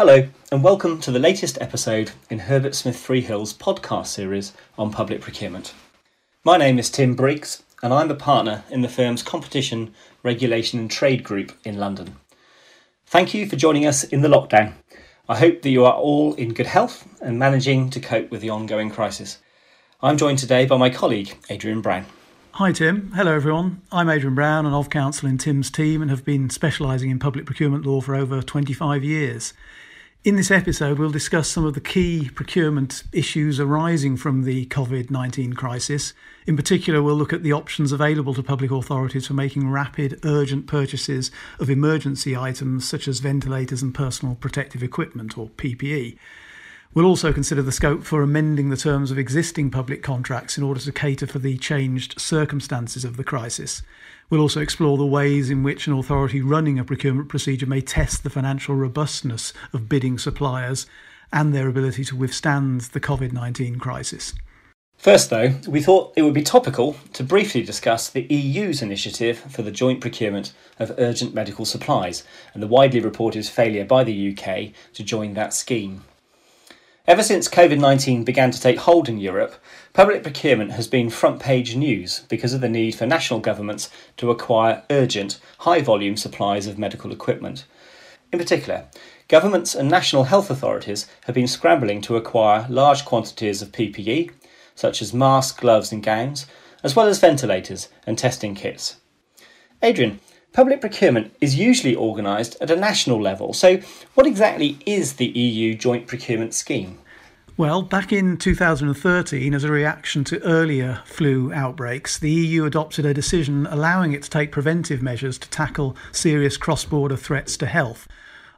Hello, and welcome to the latest episode in Herbert Smith Freehills' podcast series on public procurement. My name is Tim Briggs, and I'm a partner in the firm's Competition, Regulation and Trade Group in London. Thank you for joining us in the lockdown. I hope that you are all in good health and managing to cope with the ongoing crisis. I'm joined today by my colleague, Adrian Brown. Hi, Tim. Hello, everyone. I'm Adrian Brown, and of counsel in Tim's team, and have been specialising in public procurement law for over 25 years. In this episode, we'll discuss some of the key procurement issues arising from the COVID 19 crisis. In particular, we'll look at the options available to public authorities for making rapid, urgent purchases of emergency items such as ventilators and personal protective equipment, or PPE. We'll also consider the scope for amending the terms of existing public contracts in order to cater for the changed circumstances of the crisis. We'll also explore the ways in which an authority running a procurement procedure may test the financial robustness of bidding suppliers and their ability to withstand the COVID 19 crisis. First, though, we thought it would be topical to briefly discuss the EU's initiative for the joint procurement of urgent medical supplies and the widely reported failure by the UK to join that scheme. Ever since COVID 19 began to take hold in Europe, public procurement has been front page news because of the need for national governments to acquire urgent, high volume supplies of medical equipment. In particular, governments and national health authorities have been scrambling to acquire large quantities of PPE, such as masks, gloves, and gowns, as well as ventilators and testing kits. Adrian, Public procurement is usually organised at a national level. So, what exactly is the EU Joint Procurement Scheme? Well, back in 2013, as a reaction to earlier flu outbreaks, the EU adopted a decision allowing it to take preventive measures to tackle serious cross border threats to health.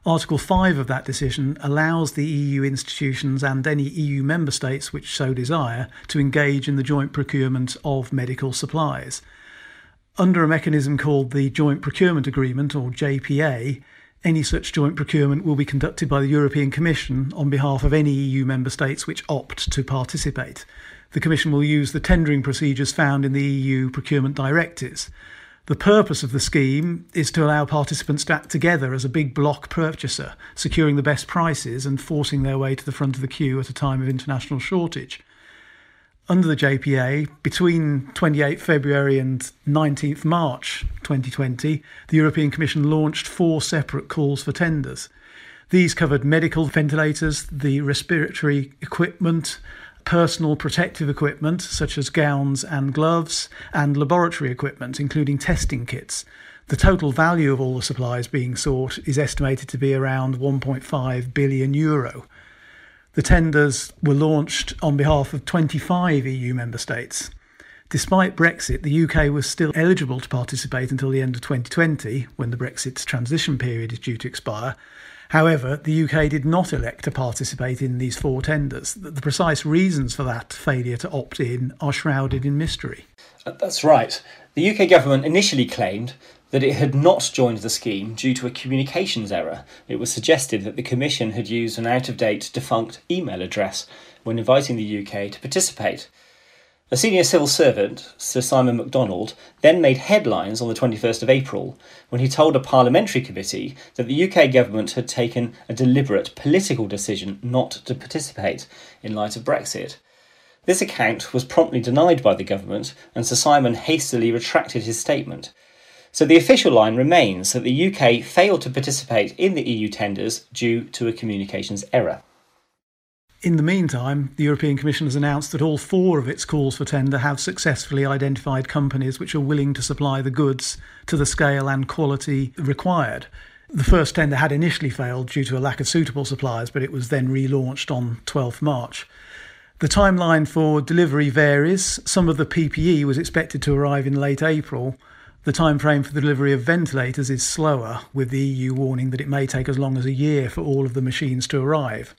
Article 5 of that decision allows the EU institutions and any EU member states which so desire to engage in the joint procurement of medical supplies. Under a mechanism called the Joint Procurement Agreement, or JPA, any such joint procurement will be conducted by the European Commission on behalf of any EU member states which opt to participate. The Commission will use the tendering procedures found in the EU procurement directives. The purpose of the scheme is to allow participants to act together as a big block purchaser, securing the best prices and forcing their way to the front of the queue at a time of international shortage under the JPA between 28 February and 19th March 2020, the European Commission launched four separate calls for tenders. These covered medical ventilators, the respiratory equipment, personal protective equipment such as gowns and gloves, and laboratory equipment, including testing kits. The total value of all the supplies being sought is estimated to be around 1.5 billion euro. The tenders were launched on behalf of 25 EU member states. Despite Brexit, the UK was still eligible to participate until the end of 2020, when the Brexit transition period is due to expire. However, the UK did not elect to participate in these four tenders. The precise reasons for that failure to opt in are shrouded in mystery. That's right. The UK government initially claimed that it had not joined the scheme due to a communications error. It was suggested that the Commission had used an out of date defunct email address when inviting the UK to participate. A senior civil servant, Sir Simon McDonald, then made headlines on the 21st of April when he told a parliamentary committee that the UK government had taken a deliberate political decision not to participate in light of Brexit. This account was promptly denied by the government, and Sir Simon hastily retracted his statement. So the official line remains that the UK failed to participate in the EU tenders due to a communications error. In the meantime, the European Commission has announced that all four of its calls for tender have successfully identified companies which are willing to supply the goods to the scale and quality required. The first tender had initially failed due to a lack of suitable suppliers, but it was then relaunched on 12th March. The timeline for delivery varies. Some of the PPE was expected to arrive in late April, the time frame for the delivery of ventilators is slower, with the EU warning that it may take as long as a year for all of the machines to arrive.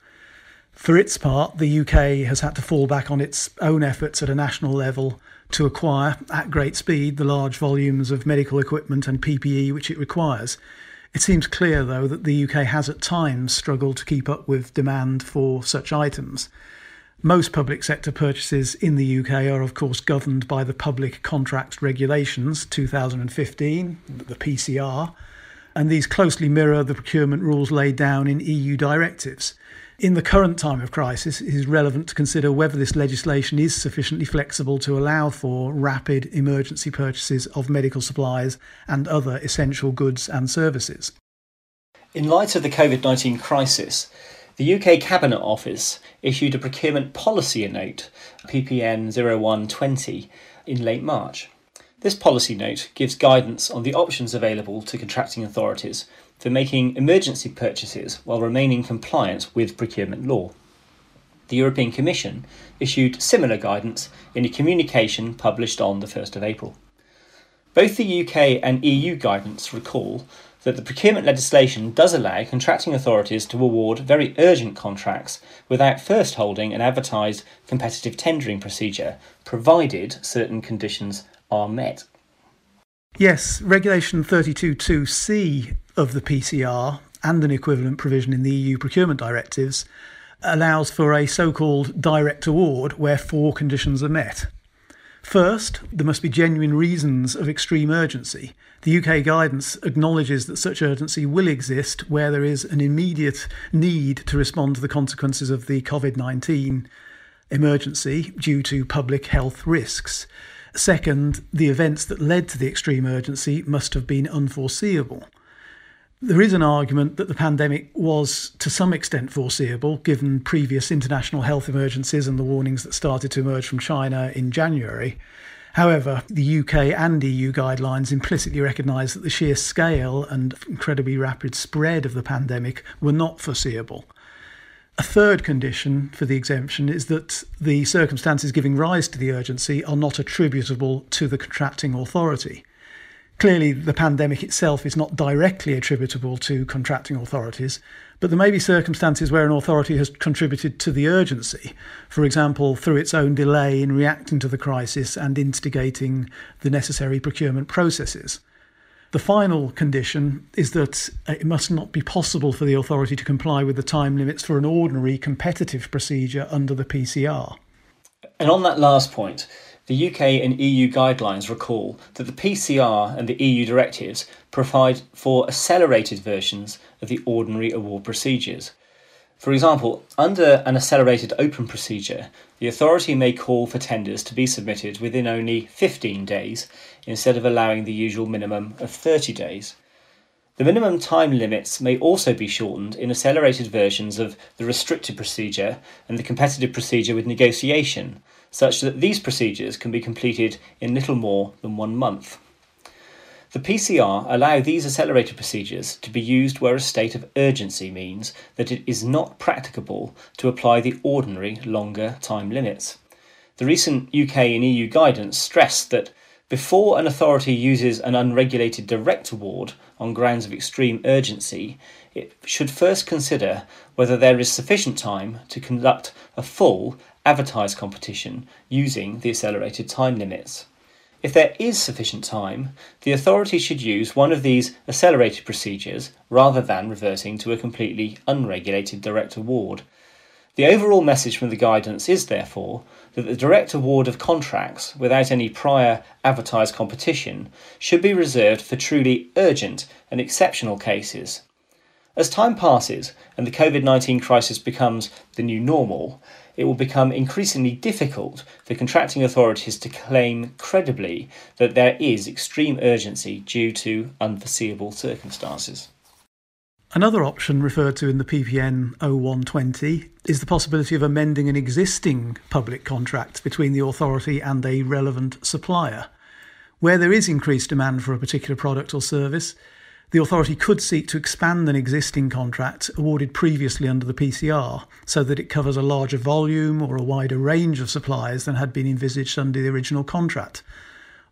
For its part, the UK has had to fall back on its own efforts at a national level to acquire, at great speed, the large volumes of medical equipment and PPE which it requires. It seems clear, though, that the UK has at times struggled to keep up with demand for such items. Most public sector purchases in the UK are, of course, governed by the Public Contracts Regulations 2015, the PCR. and these closely mirror the procurement rules laid down in EU directives. In the current time of crisis, it is relevant to consider whether this legislation is sufficiently flexible to allow for rapid emergency purchases of medical supplies and other essential goods and services. In light of the COVID 19 crisis, the UK Cabinet Office issued a procurement policy note, PPN 0120, in late March. This policy note gives guidance on the options available to contracting authorities for making emergency purchases while remaining compliant with procurement law. The European Commission issued similar guidance in a communication published on the 1st of April. Both the UK and EU guidance recall that the procurement legislation does allow contracting authorities to award very urgent contracts without first holding an advertised competitive tendering procedure, provided certain conditions are met. Yes, Regulation 32.2c of the PCR and an equivalent provision in the EU procurement directives allows for a so called direct award where four conditions are met. First, there must be genuine reasons of extreme urgency. The UK guidance acknowledges that such urgency will exist where there is an immediate need to respond to the consequences of the COVID 19 emergency due to public health risks. Second, the events that led to the extreme urgency must have been unforeseeable. There is an argument that the pandemic was to some extent foreseeable given previous international health emergencies and the warnings that started to emerge from China in January. However, the UK and EU guidelines implicitly recognise that the sheer scale and incredibly rapid spread of the pandemic were not foreseeable. A third condition for the exemption is that the circumstances giving rise to the urgency are not attributable to the contracting authority. Clearly, the pandemic itself is not directly attributable to contracting authorities, but there may be circumstances where an authority has contributed to the urgency, for example, through its own delay in reacting to the crisis and instigating the necessary procurement processes. The final condition is that it must not be possible for the authority to comply with the time limits for an ordinary competitive procedure under the PCR. And on that last point, the UK and EU guidelines recall that the PCR and the EU directives provide for accelerated versions of the ordinary award procedures. For example, under an accelerated open procedure, the authority may call for tenders to be submitted within only 15 days instead of allowing the usual minimum of 30 days. The minimum time limits may also be shortened in accelerated versions of the restricted procedure and the competitive procedure with negotiation, such that these procedures can be completed in little more than one month. The PCR allow these accelerated procedures to be used where a state of urgency means that it is not practicable to apply the ordinary longer time limits. The recent UK and EU guidance stressed that before an authority uses an unregulated direct award on grounds of extreme urgency, it should first consider whether there is sufficient time to conduct a full advertised competition using the accelerated time limits. If there is sufficient time, the authority should use one of these accelerated procedures rather than reverting to a completely unregulated direct award. The overall message from the guidance is, therefore, that the direct award of contracts without any prior advertised competition should be reserved for truly urgent and exceptional cases. As time passes and the COVID 19 crisis becomes the new normal, it will become increasingly difficult for contracting authorities to claim credibly that there is extreme urgency due to unforeseeable circumstances. Another option referred to in the PPN 0120 is the possibility of amending an existing public contract between the authority and a relevant supplier. Where there is increased demand for a particular product or service, the authority could seek to expand an existing contract awarded previously under the PCR so that it covers a larger volume or a wider range of suppliers than had been envisaged under the original contract.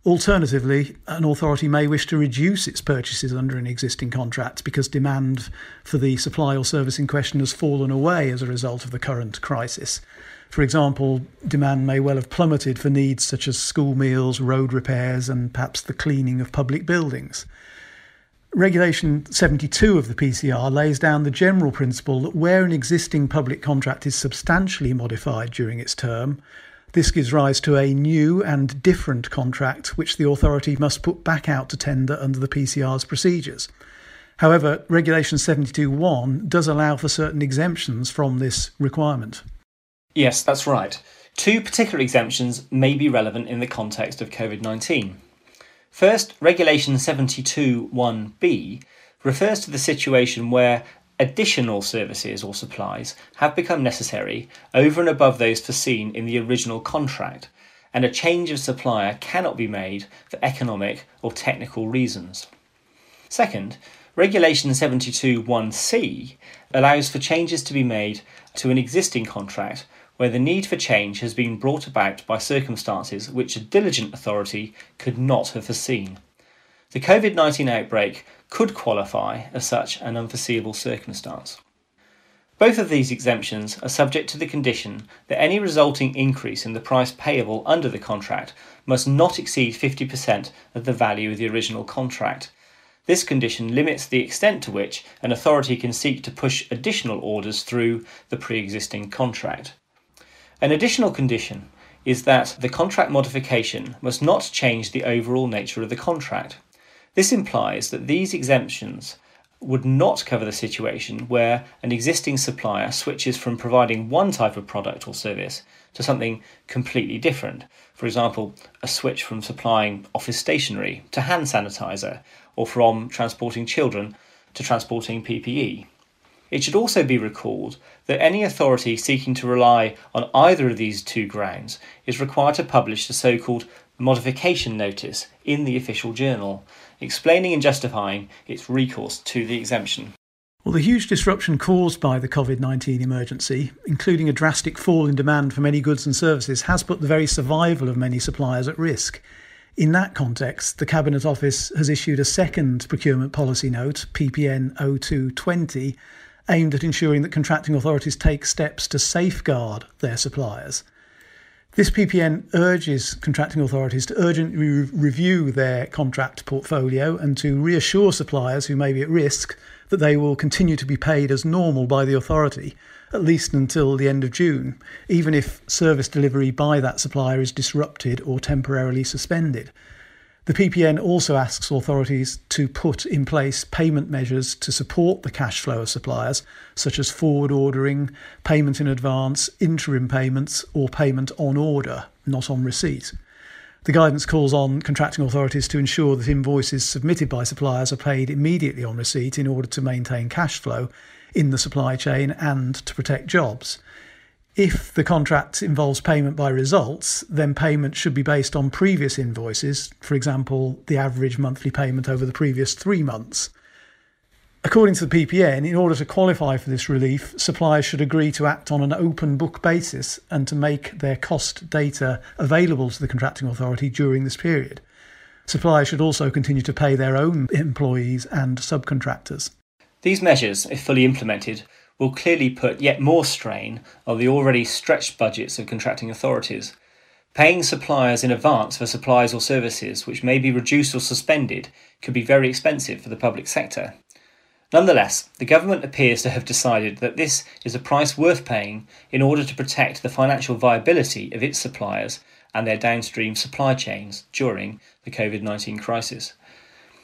Alternatively, an authority may wish to reduce its purchases under an existing contract because demand for the supply or service in question has fallen away as a result of the current crisis. For example, demand may well have plummeted for needs such as school meals, road repairs, and perhaps the cleaning of public buildings. Regulation 72 of the PCR lays down the general principle that where an existing public contract is substantially modified during its term, this gives rise to a new and different contract which the authority must put back out to tender under the PCR's procedures. However, Regulation 72.1 does allow for certain exemptions from this requirement. Yes, that's right. Two particular exemptions may be relevant in the context of COVID 19. First, Regulation 72.1b refers to the situation where additional services or supplies have become necessary over and above those foreseen in the original contract, and a change of supplier cannot be made for economic or technical reasons. Second, Regulation 72.1c allows for changes to be made to an existing contract where the need for change has been brought about by circumstances which a diligent authority could not have foreseen. The COVID 19 outbreak could qualify as such an unforeseeable circumstance. Both of these exemptions are subject to the condition that any resulting increase in the price payable under the contract must not exceed 50% of the value of the original contract. This condition limits the extent to which an authority can seek to push additional orders through the pre existing contract. An additional condition is that the contract modification must not change the overall nature of the contract. This implies that these exemptions would not cover the situation where an existing supplier switches from providing one type of product or service to something completely different. For example, a switch from supplying office stationery to hand sanitizer, or from transporting children to transporting PPE. It should also be recalled that any authority seeking to rely on either of these two grounds is required to publish the so called modification notice in the official journal, explaining and justifying its recourse to the exemption. Well, the huge disruption caused by the COVID 19 emergency, including a drastic fall in demand for many goods and services, has put the very survival of many suppliers at risk. In that context, the Cabinet Office has issued a second procurement policy note, PPN 0220, aimed at ensuring that contracting authorities take steps to safeguard their suppliers. This PPN urges contracting authorities to urgently re- review their contract portfolio and to reassure suppliers who may be at risk that they will continue to be paid as normal by the authority, at least until the end of June, even if service delivery by that supplier is disrupted or temporarily suspended. The PPN also asks authorities to put in place payment measures to support the cash flow of suppliers, such as forward ordering, payment in advance, interim payments, or payment on order, not on receipt. The guidance calls on contracting authorities to ensure that invoices submitted by suppliers are paid immediately on receipt in order to maintain cash flow in the supply chain and to protect jobs. If the contract involves payment by results, then payment should be based on previous invoices, for example, the average monthly payment over the previous three months. According to the PPN, in order to qualify for this relief, suppliers should agree to act on an open book basis and to make their cost data available to the contracting authority during this period. Suppliers should also continue to pay their own employees and subcontractors. These measures, if fully implemented, will clearly put yet more strain on the already stretched budgets of contracting authorities. Paying suppliers in advance for supplies or services which may be reduced or suspended could be very expensive for the public sector. Nonetheless, the government appears to have decided that this is a price worth paying in order to protect the financial viability of its suppliers and their downstream supply chains during the COVID 19 crisis.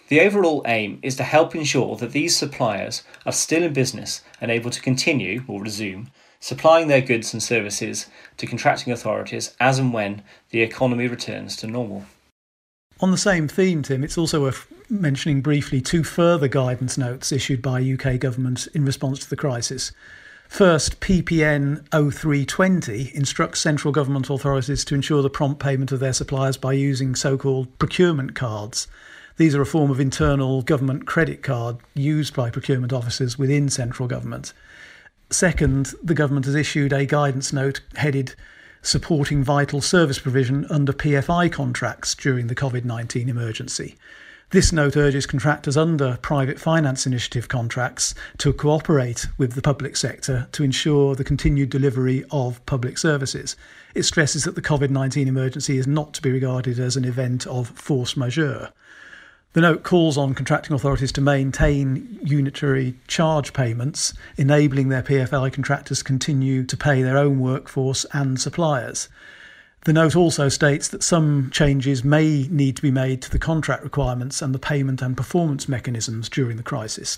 The overall aim is to help ensure that these suppliers are still in business and able to continue or resume supplying their goods and services to contracting authorities as and when the economy returns to normal. On the same theme, Tim, it's also worth mentioning briefly two further guidance notes issued by UK government in response to the crisis. First, PPN 0320 instructs central government authorities to ensure the prompt payment of their suppliers by using so called procurement cards. These are a form of internal government credit card used by procurement officers within central government. Second, the government has issued a guidance note headed Supporting Vital Service Provision under PFI contracts during the COVID 19 emergency. This note urges contractors under private finance initiative contracts to cooperate with the public sector to ensure the continued delivery of public services. It stresses that the COVID 19 emergency is not to be regarded as an event of force majeure. The note calls on contracting authorities to maintain unitary charge payments, enabling their PFI contractors to continue to pay their own workforce and suppliers. The note also states that some changes may need to be made to the contract requirements and the payment and performance mechanisms during the crisis.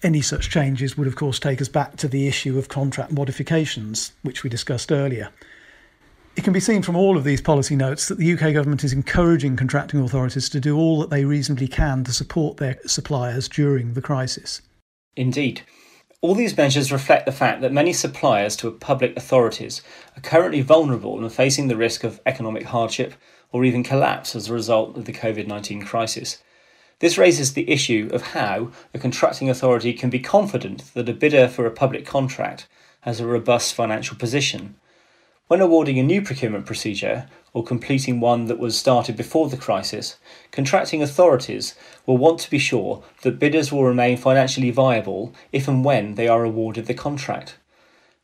Any such changes would, of course, take us back to the issue of contract modifications, which we discussed earlier. Can be seen from all of these policy notes that the UK government is encouraging contracting authorities to do all that they reasonably can to support their suppliers during the crisis. Indeed. All these measures reflect the fact that many suppliers to public authorities are currently vulnerable and are facing the risk of economic hardship or even collapse as a result of the COVID 19 crisis. This raises the issue of how a contracting authority can be confident that a bidder for a public contract has a robust financial position when awarding a new procurement procedure or completing one that was started before the crisis, contracting authorities will want to be sure that bidders will remain financially viable if and when they are awarded the contract.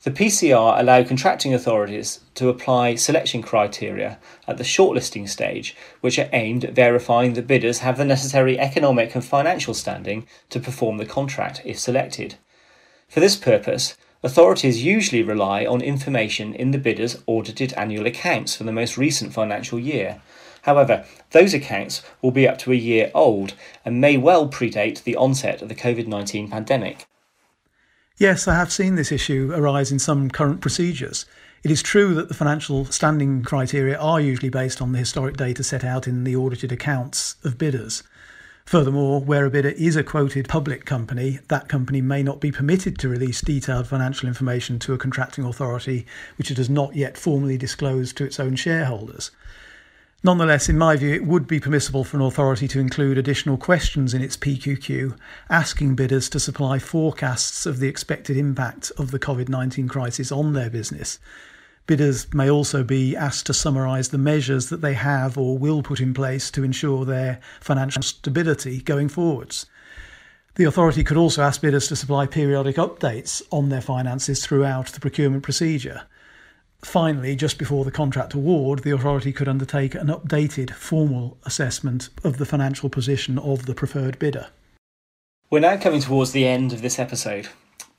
The PCR allow contracting authorities to apply selection criteria at the shortlisting stage, which are aimed at verifying that bidders have the necessary economic and financial standing to perform the contract if selected. For this purpose, Authorities usually rely on information in the bidder's audited annual accounts for the most recent financial year. However, those accounts will be up to a year old and may well predate the onset of the COVID 19 pandemic. Yes, I have seen this issue arise in some current procedures. It is true that the financial standing criteria are usually based on the historic data set out in the audited accounts of bidders. Furthermore, where a bidder is a quoted public company, that company may not be permitted to release detailed financial information to a contracting authority which it has not yet formally disclosed to its own shareholders. Nonetheless, in my view, it would be permissible for an authority to include additional questions in its PQQ, asking bidders to supply forecasts of the expected impact of the COVID 19 crisis on their business, Bidders may also be asked to summarise the measures that they have or will put in place to ensure their financial stability going forwards. The authority could also ask bidders to supply periodic updates on their finances throughout the procurement procedure. Finally, just before the contract award, the authority could undertake an updated formal assessment of the financial position of the preferred bidder. We're now coming towards the end of this episode.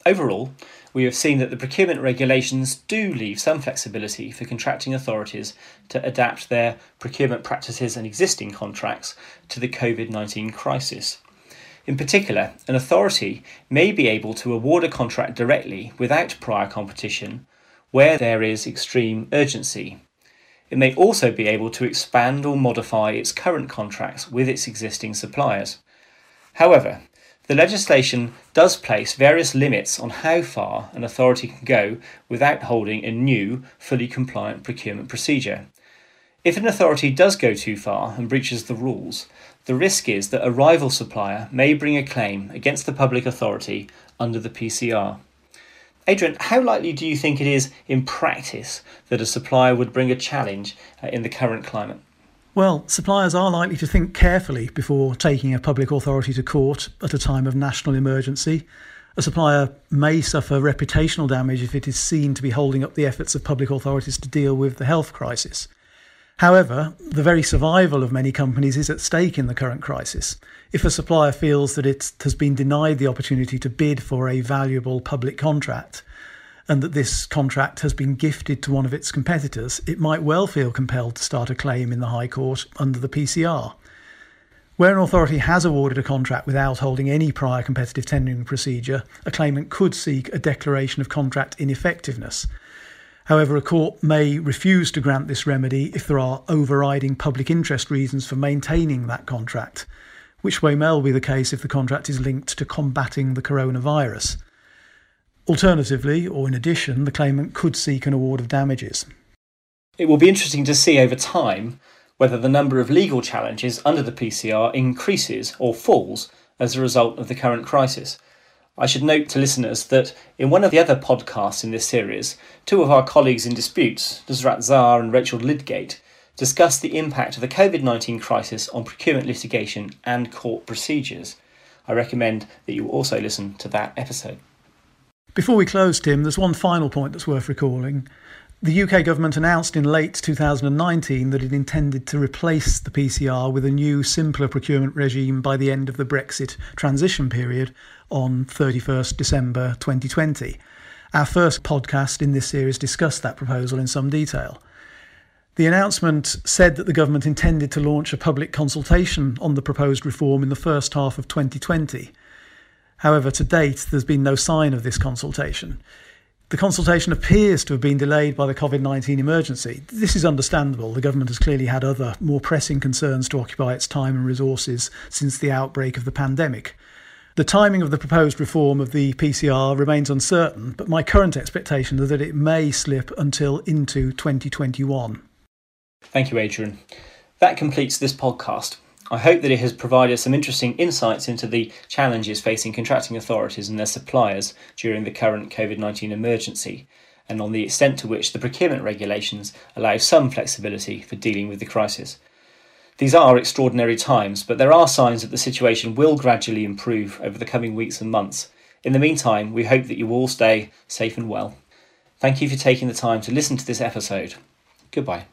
Overall, we have seen that the procurement regulations do leave some flexibility for contracting authorities to adapt their procurement practices and existing contracts to the COVID 19 crisis. In particular, an authority may be able to award a contract directly without prior competition where there is extreme urgency. It may also be able to expand or modify its current contracts with its existing suppliers. However, the legislation does place various limits on how far an authority can go without holding a new, fully compliant procurement procedure. If an authority does go too far and breaches the rules, the risk is that a rival supplier may bring a claim against the public authority under the PCR. Adrian, how likely do you think it is in practice that a supplier would bring a challenge uh, in the current climate? Well, suppliers are likely to think carefully before taking a public authority to court at a time of national emergency. A supplier may suffer reputational damage if it is seen to be holding up the efforts of public authorities to deal with the health crisis. However, the very survival of many companies is at stake in the current crisis. If a supplier feels that it has been denied the opportunity to bid for a valuable public contract, and that this contract has been gifted to one of its competitors, it might well feel compelled to start a claim in the High Court under the PCR. Where an authority has awarded a contract without holding any prior competitive tendering procedure, a claimant could seek a declaration of contract ineffectiveness. However, a court may refuse to grant this remedy if there are overriding public interest reasons for maintaining that contract, which may well be the case if the contract is linked to combating the coronavirus. Alternatively, or in addition, the claimant could seek an award of damages. It will be interesting to see over time whether the number of legal challenges under the PCR increases or falls as a result of the current crisis. I should note to listeners that in one of the other podcasts in this series, two of our colleagues in disputes, Nusrat Zar and Rachel Lydgate, discussed the impact of the COVID 19 crisis on procurement litigation and court procedures. I recommend that you also listen to that episode. Before we close, Tim, there's one final point that's worth recalling. The UK government announced in late 2019 that it intended to replace the PCR with a new, simpler procurement regime by the end of the Brexit transition period on 31st December 2020. Our first podcast in this series discussed that proposal in some detail. The announcement said that the government intended to launch a public consultation on the proposed reform in the first half of 2020. However, to date, there's been no sign of this consultation. The consultation appears to have been delayed by the COVID 19 emergency. This is understandable. The government has clearly had other, more pressing concerns to occupy its time and resources since the outbreak of the pandemic. The timing of the proposed reform of the PCR remains uncertain, but my current expectation is that it may slip until into 2021. Thank you, Adrian. That completes this podcast. I hope that it has provided some interesting insights into the challenges facing contracting authorities and their suppliers during the current COVID 19 emergency, and on the extent to which the procurement regulations allow some flexibility for dealing with the crisis. These are extraordinary times, but there are signs that the situation will gradually improve over the coming weeks and months. In the meantime, we hope that you all stay safe and well. Thank you for taking the time to listen to this episode. Goodbye.